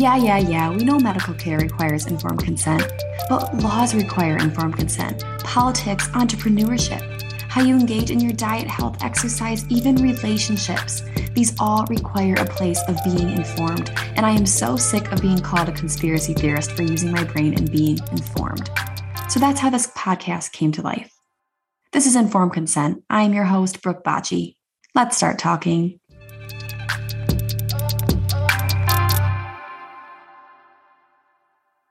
Yeah, yeah, yeah, we know medical care requires informed consent, but laws require informed consent. Politics, entrepreneurship, how you engage in your diet, health, exercise, even relationships. These all require a place of being informed, and I am so sick of being called a conspiracy theorist for using my brain and being informed. So that's how this podcast came to life. This is Informed Consent. I am your host, Brooke Bacci. Let's start talking.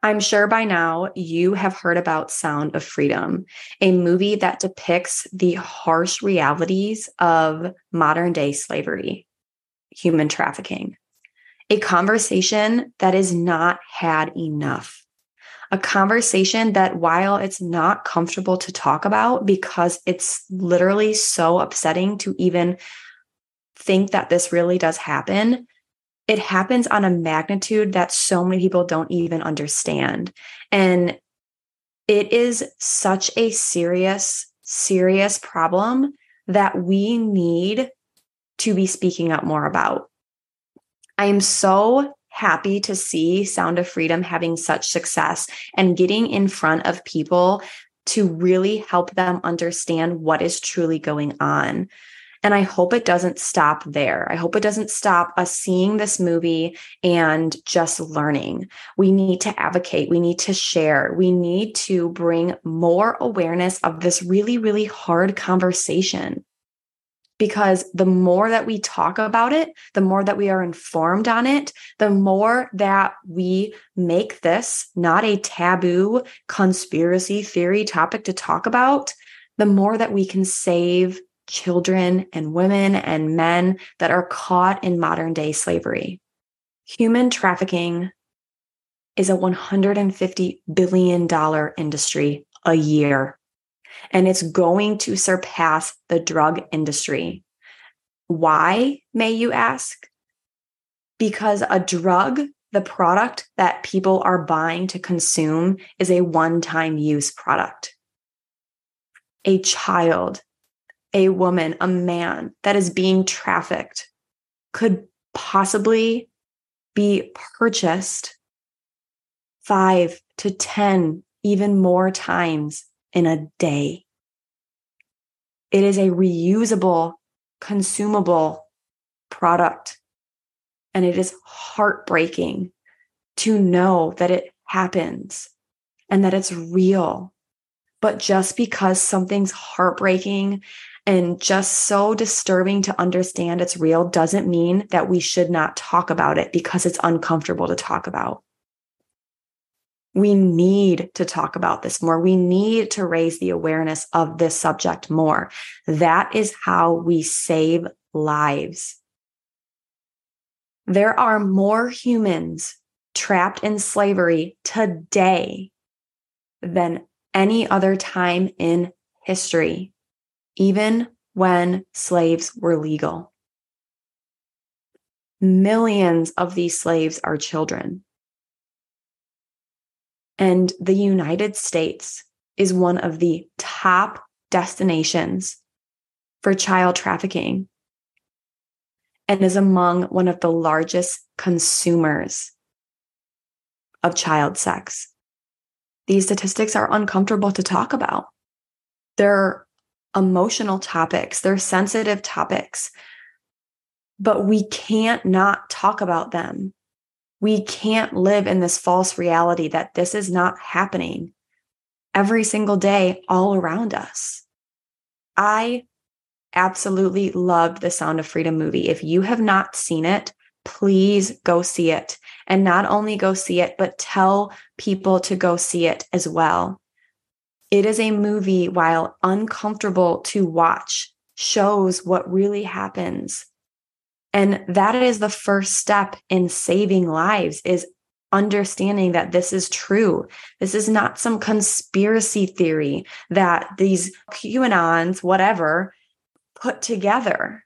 I'm sure by now you have heard about Sound of Freedom, a movie that depicts the harsh realities of modern day slavery, human trafficking, a conversation that is not had enough. A conversation that, while it's not comfortable to talk about because it's literally so upsetting to even think that this really does happen, it happens on a magnitude that so many people don't even understand. And it is such a serious, serious problem that we need to be speaking up more about. I am so happy to see Sound of Freedom having such success and getting in front of people to really help them understand what is truly going on. And I hope it doesn't stop there. I hope it doesn't stop us seeing this movie and just learning. We need to advocate. We need to share. We need to bring more awareness of this really, really hard conversation. Because the more that we talk about it, the more that we are informed on it, the more that we make this not a taboo conspiracy theory topic to talk about, the more that we can save children and women and men that are caught in modern day slavery. Human trafficking is a $150 billion industry a year, and it's going to surpass the drug industry. Why, may you ask? Because a drug, the product that people are buying to consume, is a one time use product. A child a woman, a man that is being trafficked could possibly be purchased five to 10, even more times in a day. It is a reusable, consumable product. And it is heartbreaking to know that it happens and that it's real. But just because something's heartbreaking and just so disturbing to understand it's real doesn't mean that we should not talk about it because it's uncomfortable to talk about. We need to talk about this more. We need to raise the awareness of this subject more. That is how we save lives. There are more humans trapped in slavery today than any other time in history even when slaves were legal. Millions of these slaves are children. And the United States is one of the top destinations for child trafficking and is among one of the largest consumers of child sex. These statistics are uncomfortable to talk about. They're emotional topics, they're sensitive topics, but we can't not talk about them. We can't live in this false reality that this is not happening every single day all around us. I absolutely loved the Sound of Freedom movie. If you have not seen it, please go see it. And not only go see it, but tell people to go see it as well. It is a movie, while uncomfortable to watch, shows what really happens. And that is the first step in saving lives is understanding that this is true. This is not some conspiracy theory that these QAnons, whatever, put together.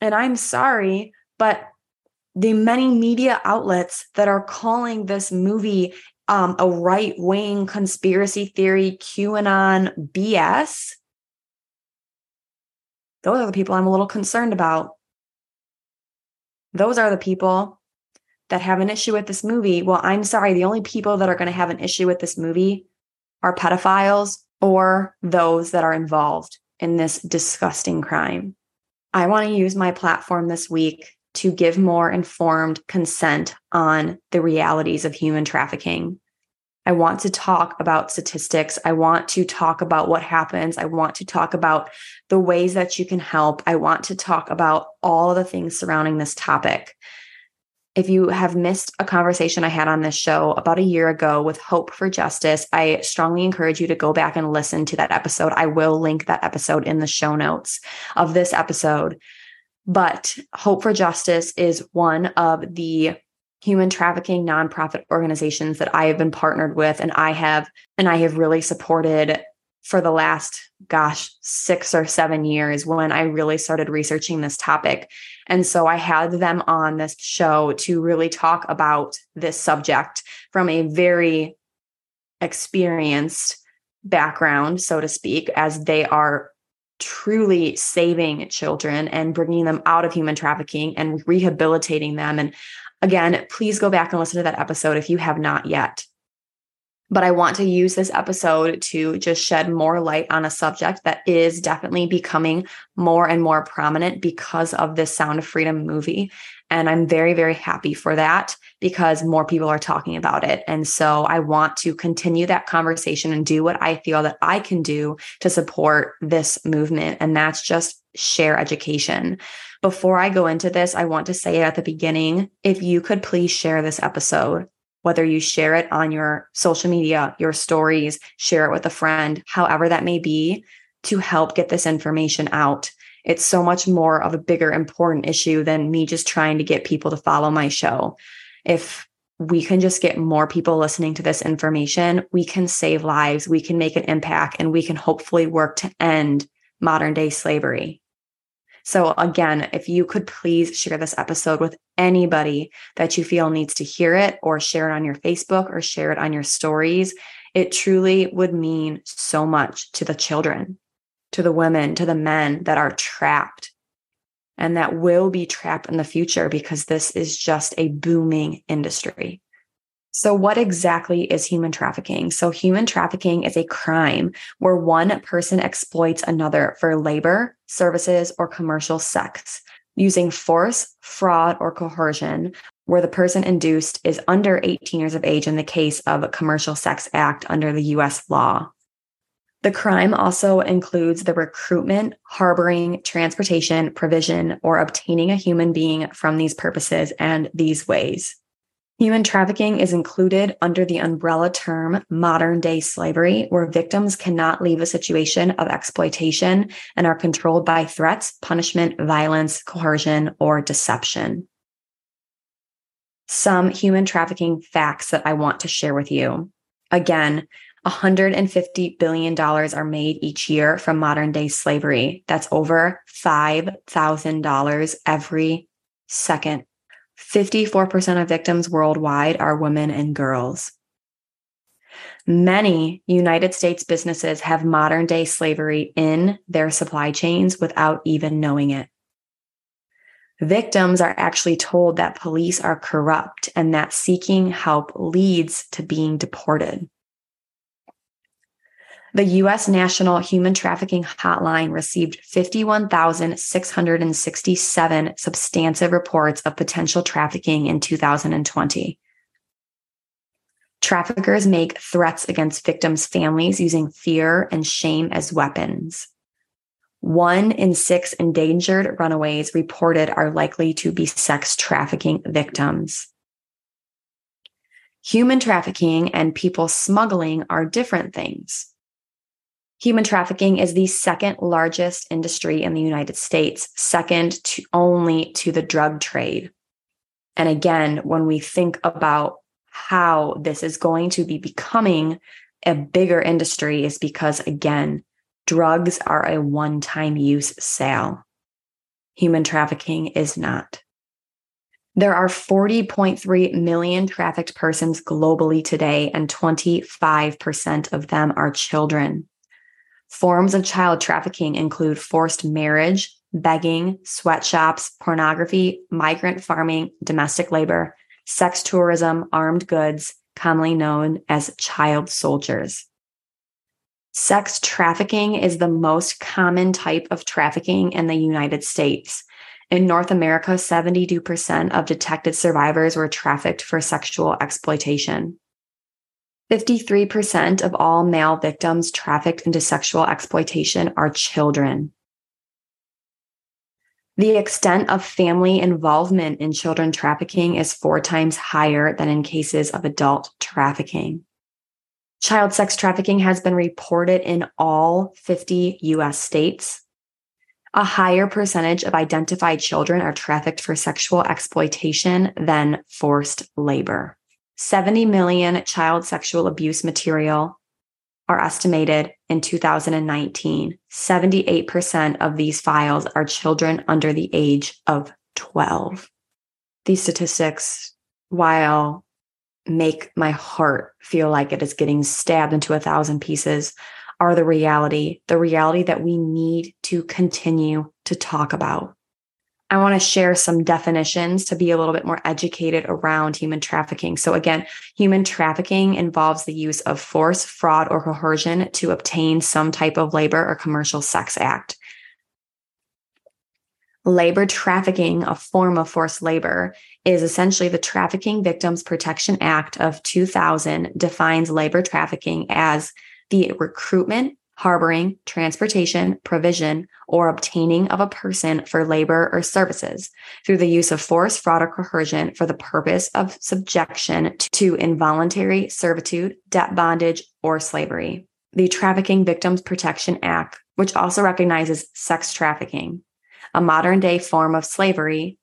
And I'm sorry, but the many media outlets that are calling this movie um, a right wing conspiracy theory, QAnon BS, those are the people I'm a little concerned about. Those are the people that have an issue with this movie, well, I'm sorry, the only people that are going to have an issue with this movie are pedophiles or those that are involved in this disgusting crime. I want to use my platform this week to give more informed consent on the realities of human trafficking. I want to talk about statistics. I want to talk about what happens. I want to talk about the ways that you can help. I want to talk about all the things surrounding this topic. If you have missed a conversation I had on this show about a year ago with Hope for Justice, I strongly encourage you to go back and listen to that episode. I will link that episode in the show notes of this episode. But Hope for Justice is one of the human trafficking nonprofit organizations that I have been partnered with and I have and I have really supported for the last gosh 6 or 7 years when I really started researching this topic. And so I had them on this show to really talk about this subject from a very experienced background so to speak as they are truly saving children and bringing them out of human trafficking and rehabilitating them and Again, please go back and listen to that episode if you have not yet. But I want to use this episode to just shed more light on a subject that is definitely becoming more and more prominent because of this Sound of Freedom movie. And I'm very, very happy for that because more people are talking about it. And so I want to continue that conversation and do what I feel that I can do to support this movement. And that's just share education. Before I go into this, I want to say at the beginning if you could please share this episode, whether you share it on your social media, your stories, share it with a friend, however that may be, to help get this information out. It's so much more of a bigger, important issue than me just trying to get people to follow my show. If we can just get more people listening to this information, we can save lives, we can make an impact, and we can hopefully work to end modern day slavery. So, again, if you could please share this episode with anybody that you feel needs to hear it, or share it on your Facebook or share it on your stories, it truly would mean so much to the children, to the women, to the men that are trapped and that will be trapped in the future because this is just a booming industry. So, what exactly is human trafficking? So, human trafficking is a crime where one person exploits another for labor, services, or commercial sex using force, fraud, or coercion, where the person induced is under 18 years of age in the case of a commercial sex act under the US law. The crime also includes the recruitment, harboring, transportation, provision, or obtaining a human being from these purposes and these ways. Human trafficking is included under the umbrella term modern day slavery, where victims cannot leave a situation of exploitation and are controlled by threats, punishment, violence, coercion, or deception. Some human trafficking facts that I want to share with you. Again, $150 billion are made each year from modern day slavery. That's over $5,000 every second 54% of victims worldwide are women and girls. Many United States businesses have modern day slavery in their supply chains without even knowing it. Victims are actually told that police are corrupt and that seeking help leads to being deported. The U.S. National Human Trafficking Hotline received 51,667 substantive reports of potential trafficking in 2020. Traffickers make threats against victims' families using fear and shame as weapons. One in six endangered runaways reported are likely to be sex trafficking victims. Human trafficking and people smuggling are different things. Human trafficking is the second largest industry in the United States, second to only to the drug trade. And again, when we think about how this is going to be becoming a bigger industry, is because again, drugs are a one time use sale. Human trafficking is not. There are 40.3 million trafficked persons globally today, and 25% of them are children. Forms of child trafficking include forced marriage, begging, sweatshops, pornography, migrant farming, domestic labor, sex tourism, armed goods, commonly known as child soldiers. Sex trafficking is the most common type of trafficking in the United States. In North America, 72% of detected survivors were trafficked for sexual exploitation. 53% of all male victims trafficked into sexual exploitation are children. The extent of family involvement in children trafficking is four times higher than in cases of adult trafficking. Child sex trafficking has been reported in all 50 US states. A higher percentage of identified children are trafficked for sexual exploitation than forced labor. 70 million child sexual abuse material are estimated in 2019. 78% of these files are children under the age of 12. These statistics, while make my heart feel like it is getting stabbed into a thousand pieces, are the reality, the reality that we need to continue to talk about. I want to share some definitions to be a little bit more educated around human trafficking. So, again, human trafficking involves the use of force, fraud, or coercion to obtain some type of labor or commercial sex act. Labor trafficking, a form of forced labor, is essentially the Trafficking Victims Protection Act of 2000 defines labor trafficking as the recruitment, harboring, transportation, provision, or obtaining of a person for labor or services through the use of force, fraud, or coercion for the purpose of subjection to involuntary servitude, debt bondage, or slavery. The Trafficking Victims Protection Act, which also recognizes sex trafficking, a modern day form of slavery,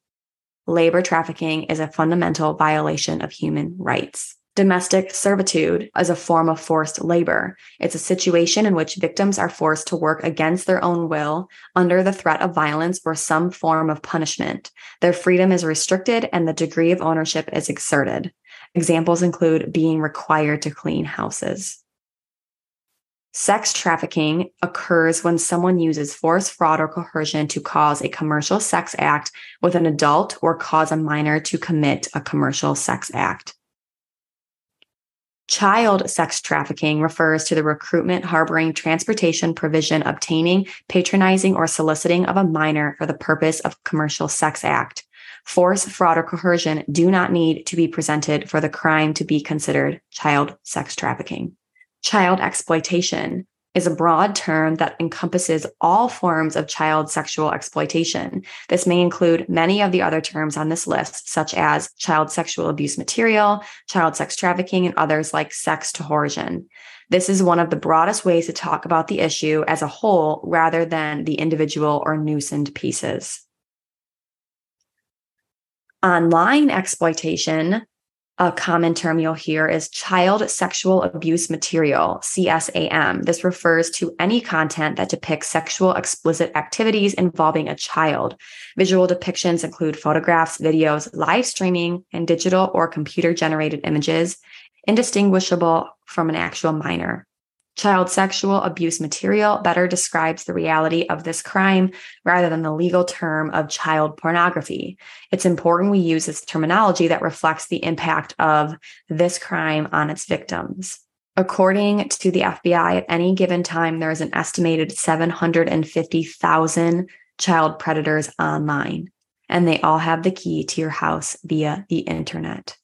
labor trafficking is a fundamental violation of human rights. Domestic servitude is a form of forced labor. It's a situation in which victims are forced to work against their own will under the threat of violence or some form of punishment. Their freedom is restricted and the degree of ownership is exerted. Examples include being required to clean houses. Sex trafficking occurs when someone uses force, fraud, or coercion to cause a commercial sex act with an adult or cause a minor to commit a commercial sex act. Child sex trafficking refers to the recruitment, harboring, transportation, provision, obtaining, patronizing, or soliciting of a minor for the purpose of commercial sex act. Force, fraud, or coercion do not need to be presented for the crime to be considered child sex trafficking. Child exploitation is a broad term that encompasses all forms of child sexual exploitation. This may include many of the other terms on this list, such as child sexual abuse material, child sex trafficking, and others like sex coercion. This is one of the broadest ways to talk about the issue as a whole rather than the individual or nuisance pieces. Online exploitation a common term you'll hear is child sexual abuse material, CSAM. This refers to any content that depicts sexual explicit activities involving a child. Visual depictions include photographs, videos, live streaming, and digital or computer generated images, indistinguishable from an actual minor. Child sexual abuse material better describes the reality of this crime rather than the legal term of child pornography. It's important we use this terminology that reflects the impact of this crime on its victims. According to the FBI, at any given time, there is an estimated 750,000 child predators online, and they all have the key to your house via the internet.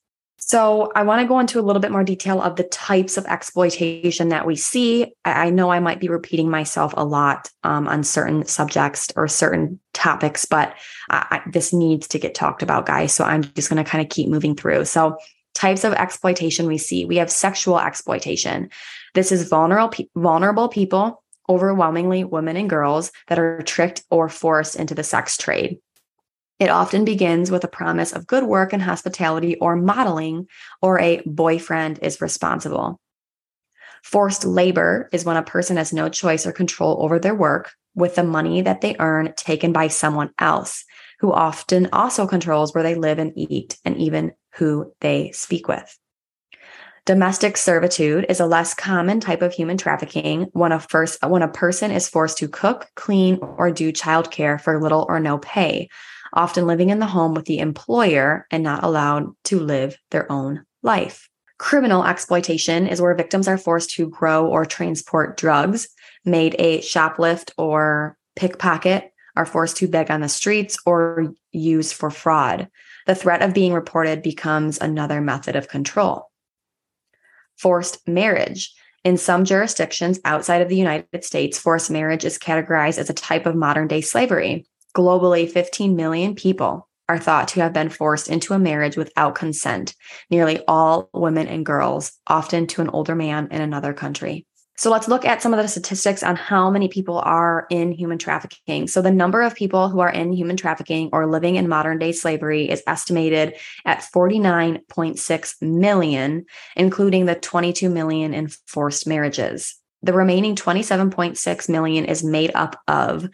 So I want to go into a little bit more detail of the types of exploitation that we see. I know I might be repeating myself a lot um, on certain subjects or certain topics, but I, this needs to get talked about, guys. So I'm just going to kind of keep moving through. So types of exploitation we see. We have sexual exploitation. This is vulnerable vulnerable people, overwhelmingly women and girls that are tricked or forced into the sex trade. It often begins with a promise of good work and hospitality or modeling, or a boyfriend is responsible. Forced labor is when a person has no choice or control over their work, with the money that they earn taken by someone else, who often also controls where they live and eat, and even who they speak with. Domestic servitude is a less common type of human trafficking when a first when a person is forced to cook, clean, or do childcare for little or no pay, often living in the home with the employer and not allowed to live their own life. Criminal exploitation is where victims are forced to grow or transport drugs, made a shoplift or pickpocket, are forced to beg on the streets, or used for fraud. The threat of being reported becomes another method of control. Forced marriage. In some jurisdictions outside of the United States, forced marriage is categorized as a type of modern day slavery. Globally, 15 million people are thought to have been forced into a marriage without consent, nearly all women and girls, often to an older man in another country. So let's look at some of the statistics on how many people are in human trafficking. So the number of people who are in human trafficking or living in modern day slavery is estimated at 49.6 million, including the 22 million in forced marriages. The remaining 27.6 million is made up of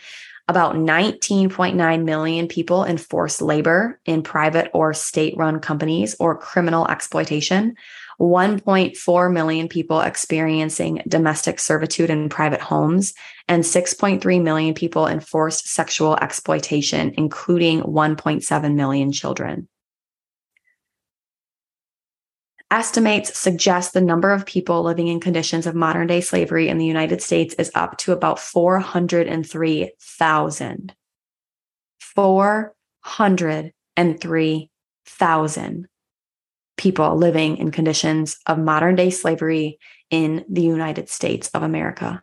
about 19.9 million people in forced labor in private or state run companies or criminal exploitation, 1.4 million people experiencing domestic servitude in private homes, and 6.3 million people in forced sexual exploitation, including 1.7 million children. Estimates suggest the number of people living in conditions of modern day slavery in the United States is up to about 403,000. 403,000 people living in conditions of modern day slavery in the United States of America.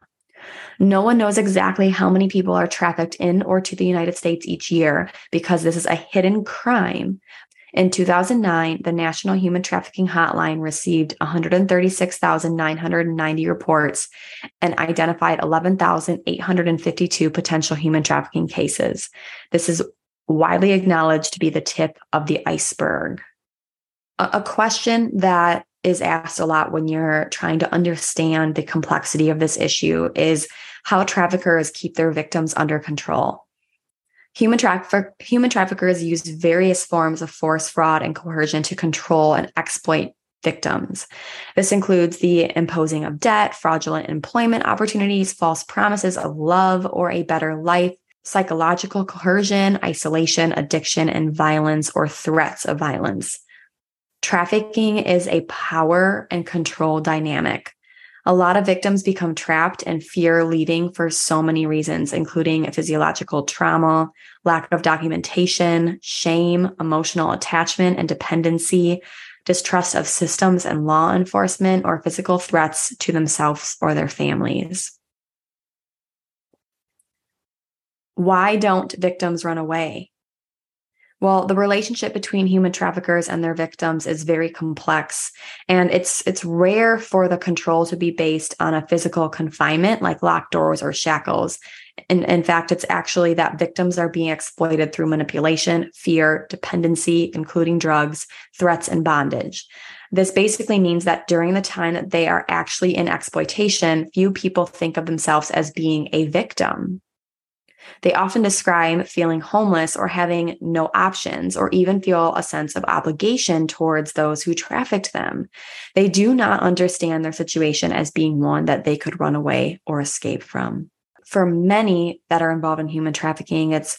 No one knows exactly how many people are trafficked in or to the United States each year because this is a hidden crime in 2009, the National Human Trafficking Hotline received 136,990 reports and identified 11,852 potential human trafficking cases. This is widely acknowledged to be the tip of the iceberg. A, question that is asked a lot when you're trying to understand the complexity of this issue is how traffickers keep their victims under control. Human, human traffickers use various forms of force, fraud, and coercion to control and exploit victims. This includes the imposing of debt, fraudulent employment opportunities, false promises of love or a better life, psychological coercion, isolation, addiction, and violence or threats of violence. Trafficking is a power and control dynamic. A lot of victims become trapped and fear leaving for so many reasons, including physiological trauma, lack of documentation, shame, emotional attachment and dependency, distrust of systems and law enforcement, or physical threats to themselves or their families. Why don't victims run away? Well, the relationship between human traffickers and their victims is very complex and it's it's rare for the control to be based on a physical confinement like locked doors or shackles. In, in fact, it's actually that victims are being exploited through manipulation, fear, dependency, including drugs, threats, and bondage. This basically means that during the time that they are actually in exploitation, few people think of themselves as being a victim. They often describe feeling homeless or having no options, or even feel a sense of obligation towards those who trafficked them. They do not understand their situation as being one that they could run away or escape from. For many that are involved in human trafficking, it's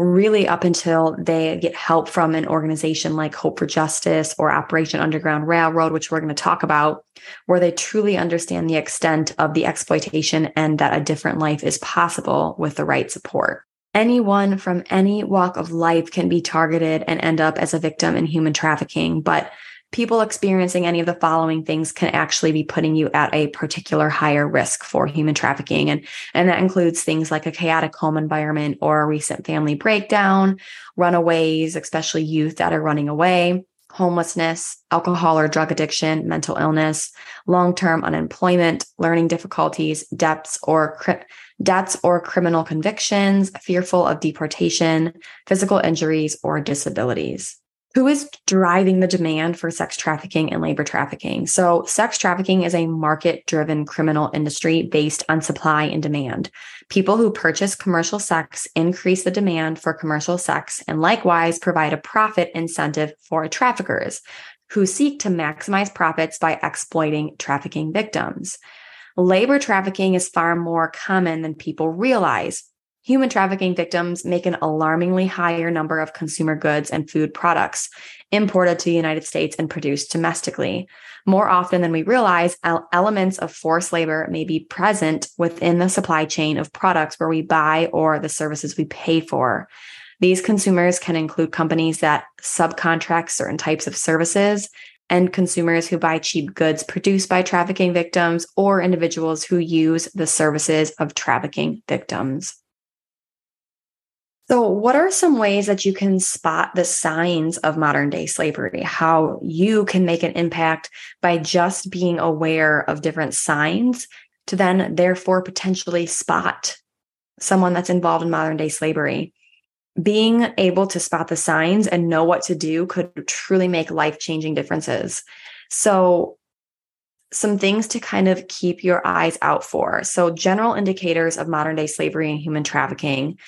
really up until they get help from an organization like Hope for Justice or Operation Underground Railroad, which we're going to talk about, where they truly understand the extent of the exploitation and that a different life is possible with the right support. Anyone from any walk of life can be targeted and end up as a victim in human trafficking, but people experiencing any of the following things can actually be putting you at a particular higher risk for human trafficking. And, and that includes things like a chaotic home environment or a recent family breakdown, runaways, especially youth that are running away, homelessness, alcohol or drug addiction, mental illness, long-term unemployment, learning difficulties, debts or cri- debts or criminal convictions, fearful of deportation, physical injuries or disabilities who is driving the demand for sex trafficking and labor trafficking. So, sex trafficking is a market driven criminal industry based on supply and demand. People who purchase commercial sex increase the demand for commercial sex and likewise provide a profit incentive for traffickers who seek to maximize profits by exploiting trafficking victims. Labor trafficking is far more common than people realize Human trafficking victims make an alarmingly higher number of consumer goods and food products imported to the United States and produced domestically. More often than we realize, elements of forced labor may be present within the supply chain of products where we buy or the services we pay for. These consumers can include companies that subcontract certain types of services and consumers who buy cheap goods produced by trafficking victims or individuals who use the services of trafficking victims. So, what are some ways that you can spot the signs of modern day slavery? How you can make an impact by just being aware of different signs to then, therefore, potentially spot someone that's involved in modern day slavery? Being able to spot the signs and know what to do could truly make life changing differences. So, some things to kind of keep your eyes out for. So, general indicators of modern day slavery and human trafficking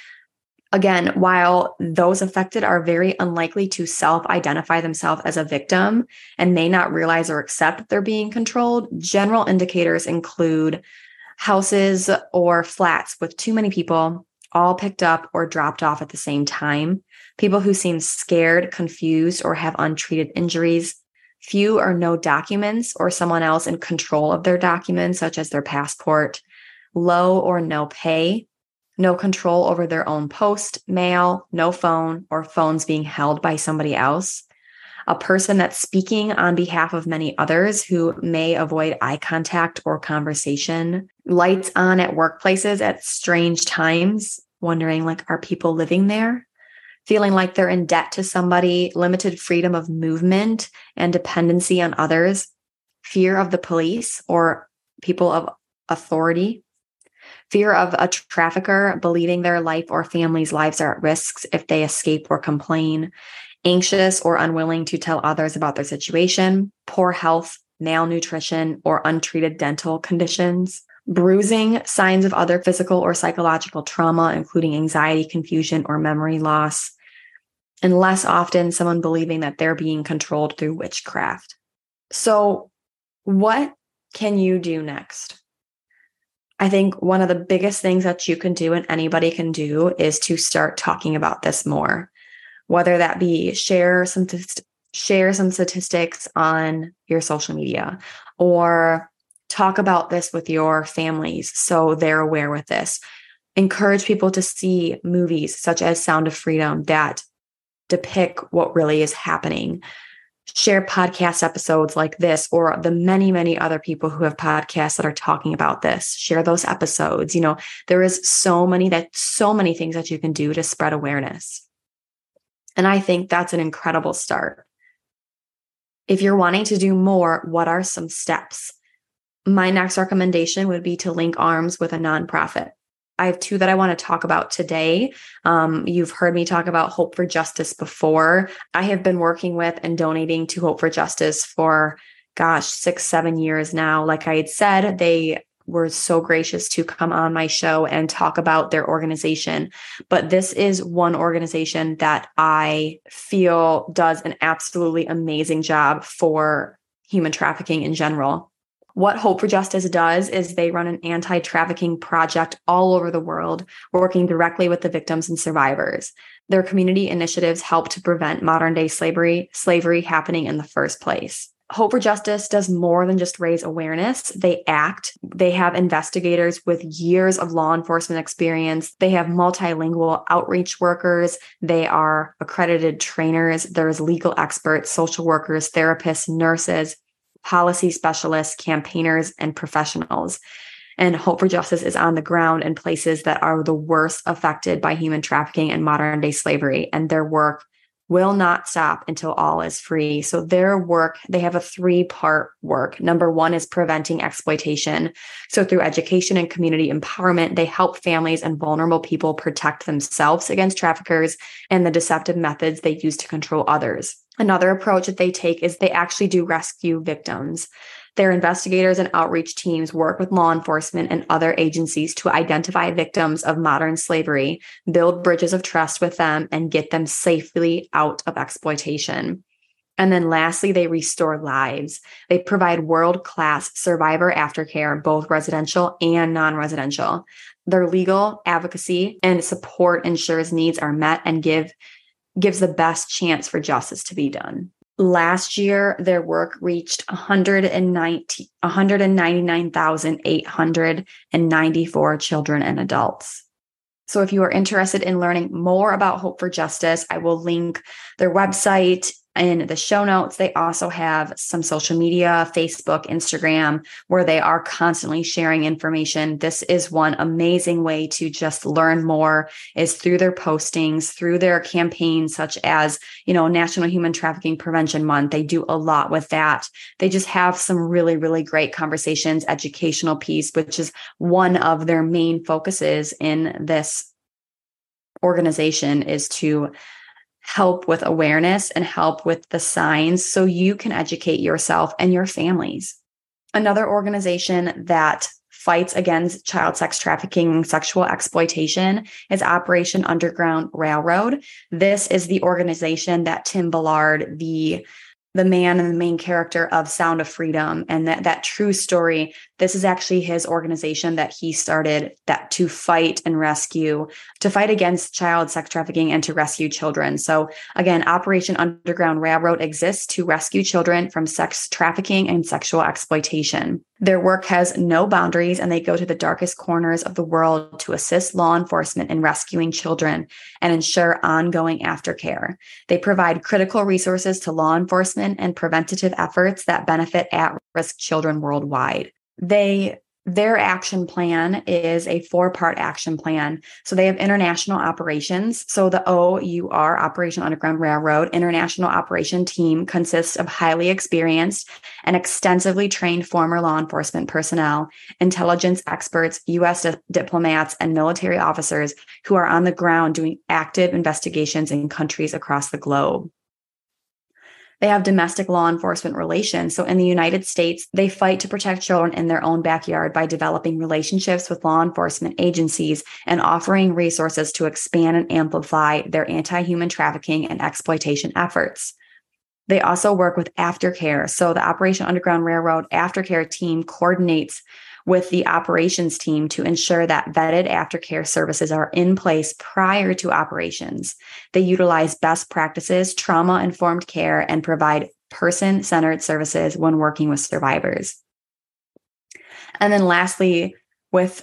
Again, while those affected are very unlikely to self identify themselves as a victim and may not realize or accept that they're being controlled, general indicators include houses or flats with too many people all picked up or dropped off at the same time, people who seem scared, confused, or have untreated injuries, few or no documents or someone else in control of their documents, such as their passport, low or no pay, no control over their own post, mail, no phone, or phones being held by somebody else. A person that's speaking on behalf of many others who may avoid eye contact or conversation. Lights on at workplaces at strange times, wondering, like, are people living there? Feeling like they're in debt to somebody, limited freedom of movement and dependency on others, fear of the police or people of authority fear of a trafficker believing their life or family's lives are at risk if they escape or complain, anxious or unwilling to tell others about their situation, poor health, malnutrition, or untreated dental conditions. Bruising, signs of other physical or psychological trauma, including anxiety, confusion, or memory loss. And less often, someone believing that they're being controlled through witchcraft. So, what can you do next? I think one of the biggest things that you can do and anybody can do is to start talking about this more. Whether that be share some share some statistics on your social media or talk about this with your families so they're aware with this. Encourage people to see movies such as Sound of Freedom that depict what really is happening share podcast episodes like this or the many many other people who have podcasts that are talking about this. Share those episodes. You know there is so many that so many things that you can do to spread awareness. And i think that's an incredible start. If you're wanting to do more what are some steps? My next recommendation would be to link arms with a nonprofit I have two that I want to talk about today. Um, you've heard me talk about Hope for Justice before. I have been working with and donating to Hope for Justice for, gosh, six, seven years now. Like I had said, they were so gracious to come on my show and talk about their organization. But this is one organization that I feel does an absolutely amazing job for human trafficking in general. What Hope for Justice does is they run an anti trafficking project all over the world, working directly with the victims and survivors. Their community initiatives help to prevent modern day slavery, slavery happening in the first place. Hope for Justice does more than just raise awareness. They act. They have investigators with years of law enforcement experience. They have multilingual outreach workers. They are accredited trainers. There's legal experts, social workers, therapists, nurses, policy specialists, campaigners, and professionals. And Hope for Justice is on the ground in places that are the worst affected by human trafficking and modern day slavery. And their work will not stop until all is free. So their work, they have a three part work. Number one is preventing exploitation. So through education and community empowerment, they help families and vulnerable people protect themselves against traffickers and the deceptive methods they use to control others. Another approach that they take is they actually do rescue victims. Their investigators and outreach teams work with law enforcement and other agencies to identify victims of modern slavery, build bridges of trust with them, and get them safely out of exploitation. And then lastly, they restore lives. They provide world class survivor aftercare, both residential and non residential. Their legal advocacy and support ensures needs are met and give gives the best chance for justice to be done. Last year, their work reached 199,894 children and adults. So, if you are interested in learning more about Hope for Justice, I will link their website in the show notes, they also have some social media, Facebook, Instagram, where they are constantly sharing information. This is one amazing way to just learn more is through their postings, through their campaigns, such as, you know, National Human Trafficking Prevention Month. They do a lot with that. They just have some really, really great conversations, educational piece, which is one of their main focuses in this organization is to help with awareness and help with the signs so you can educate yourself and your families. Another organization that fights against child sex trafficking and sexual exploitation is Operation Underground Railroad. This is the organization that Tim Ballard, the the man and the main character of Sound of Freedom and that that true story. This is actually his organization that he started that to fight and rescue, to fight against child sex trafficking and to rescue children. So again, Operation Underground Railroad exists to rescue children from sex trafficking and sexual exploitation. Their work has no boundaries and they go to the darkest corners of the world to assist law enforcement in rescuing children and ensure ongoing aftercare. They provide critical resources to law enforcement and preventative efforts that benefit at risk children worldwide. They their action plan is a four part action plan. So they have international operations. So the OUR, Operation Underground Railroad International Operation Team, consists of highly experienced and extensively trained former law enforcement personnel, intelligence experts, U.S. Di- diplomats, and military officers who are on the ground doing active investigations in countries across the globe. They have domestic law enforcement relations. So in the United States, they fight to protect children in their own backyard by developing relationships with law enforcement agencies and offering resources to expand and amplify their anti human trafficking and exploitation efforts. They also work with aftercare. So the Operation Underground Railroad aftercare team coordinates with the operations team to ensure that vetted aftercare services are in place prior to operations. They utilize best practices, trauma informed care, and provide person centered services when working with survivors. And then lastly, with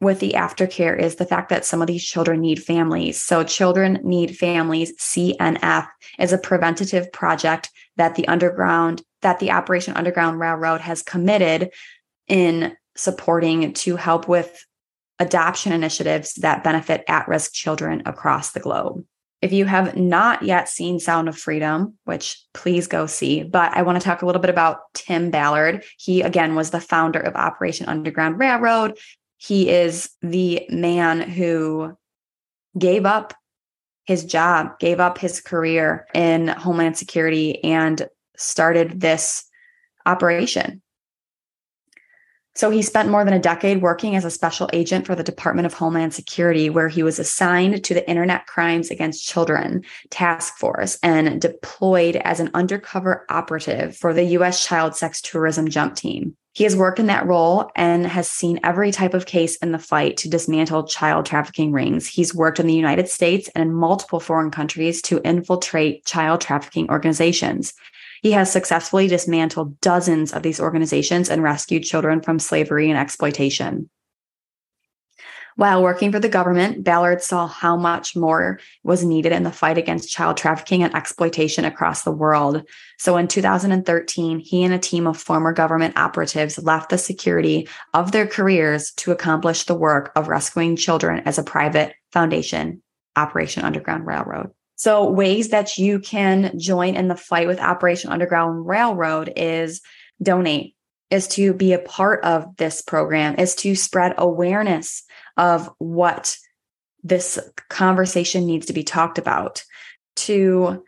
with the aftercare is the fact that some of these children need families. So, Children Need Families, CNF, is a preventative project that the underground, that the Operation Underground Railroad has committed in supporting to help with adoption initiatives that benefit at risk children across the globe. If you have not yet seen Sound of Freedom, which please go see, but I want to talk a little bit about Tim Ballard. He, again, was the founder of Operation Underground Railroad. He is the man who gave up his job, gave up his career in Homeland Security, and started this operation. So he spent more than a decade working as a special agent for the Department of Homeland Security, where he was assigned to the Internet Crimes Against Children Task Force and deployed as an undercover operative for the U.S. Child Sex Tourism Jump Team. He has worked in that role and has seen every type of case in the fight to dismantle child trafficking rings. He's worked in the United States and in multiple foreign countries to infiltrate child trafficking organizations. He has successfully dismantled dozens of these organizations and rescued children from slavery and exploitation. While working for the government, Ballard saw how much more was needed in the fight against child trafficking and exploitation across the world. So in 2013, he and a team of former government operatives left the security of their careers to accomplish the work of rescuing children as a private foundation, Operation Underground Railroad. So, ways that you can join in the fight with Operation Underground Railroad is donate, is to be a part of this program, is to spread awareness of what this conversation needs to be talked about, to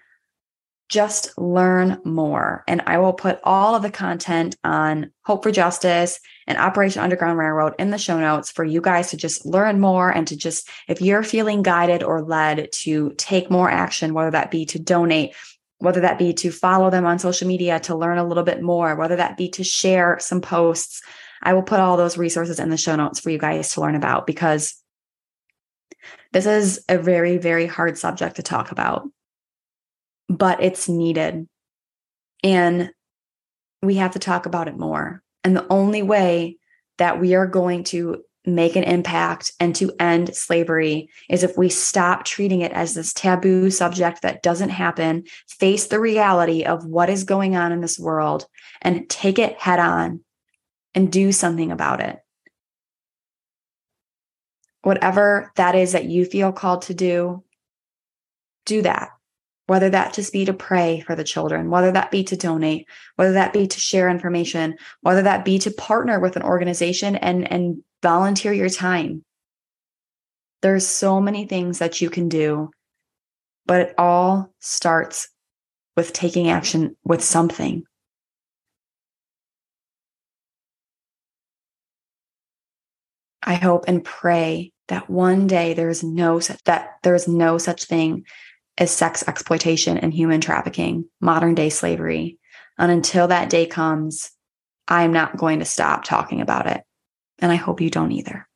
just learn more. And I will put all of the content on Hope for Justice and Operation Underground Railroad in the show notes for you guys to just learn more and to just, if you're feeling guided or led to take more action, whether that be to donate, whether that be to follow them on social media to learn a little bit more, whether that be to share some posts. I will put all those resources in the show notes for you guys to learn about because this is a very, very hard subject to talk about, but it's needed. And we have to talk about it more. And the only way that we are going to make an impact and to end slavery is if we stop treating it as this taboo subject that doesn't happen, face the reality of what is going on in this world, and take it head on and do something about it. Whatever that is that you feel called to do, do that whether that just be to pray for the children, whether that be to donate, whether that be to share information, whether that be to partner with an organization and, and volunteer your time. There's so many things that you can do, but it all starts with taking action with something. I hope and pray that one day there is no such that there is no such thing as sex exploitation and human trafficking, modern day slavery. And until that day comes, I'm not going to stop talking about it. And I hope you don't either.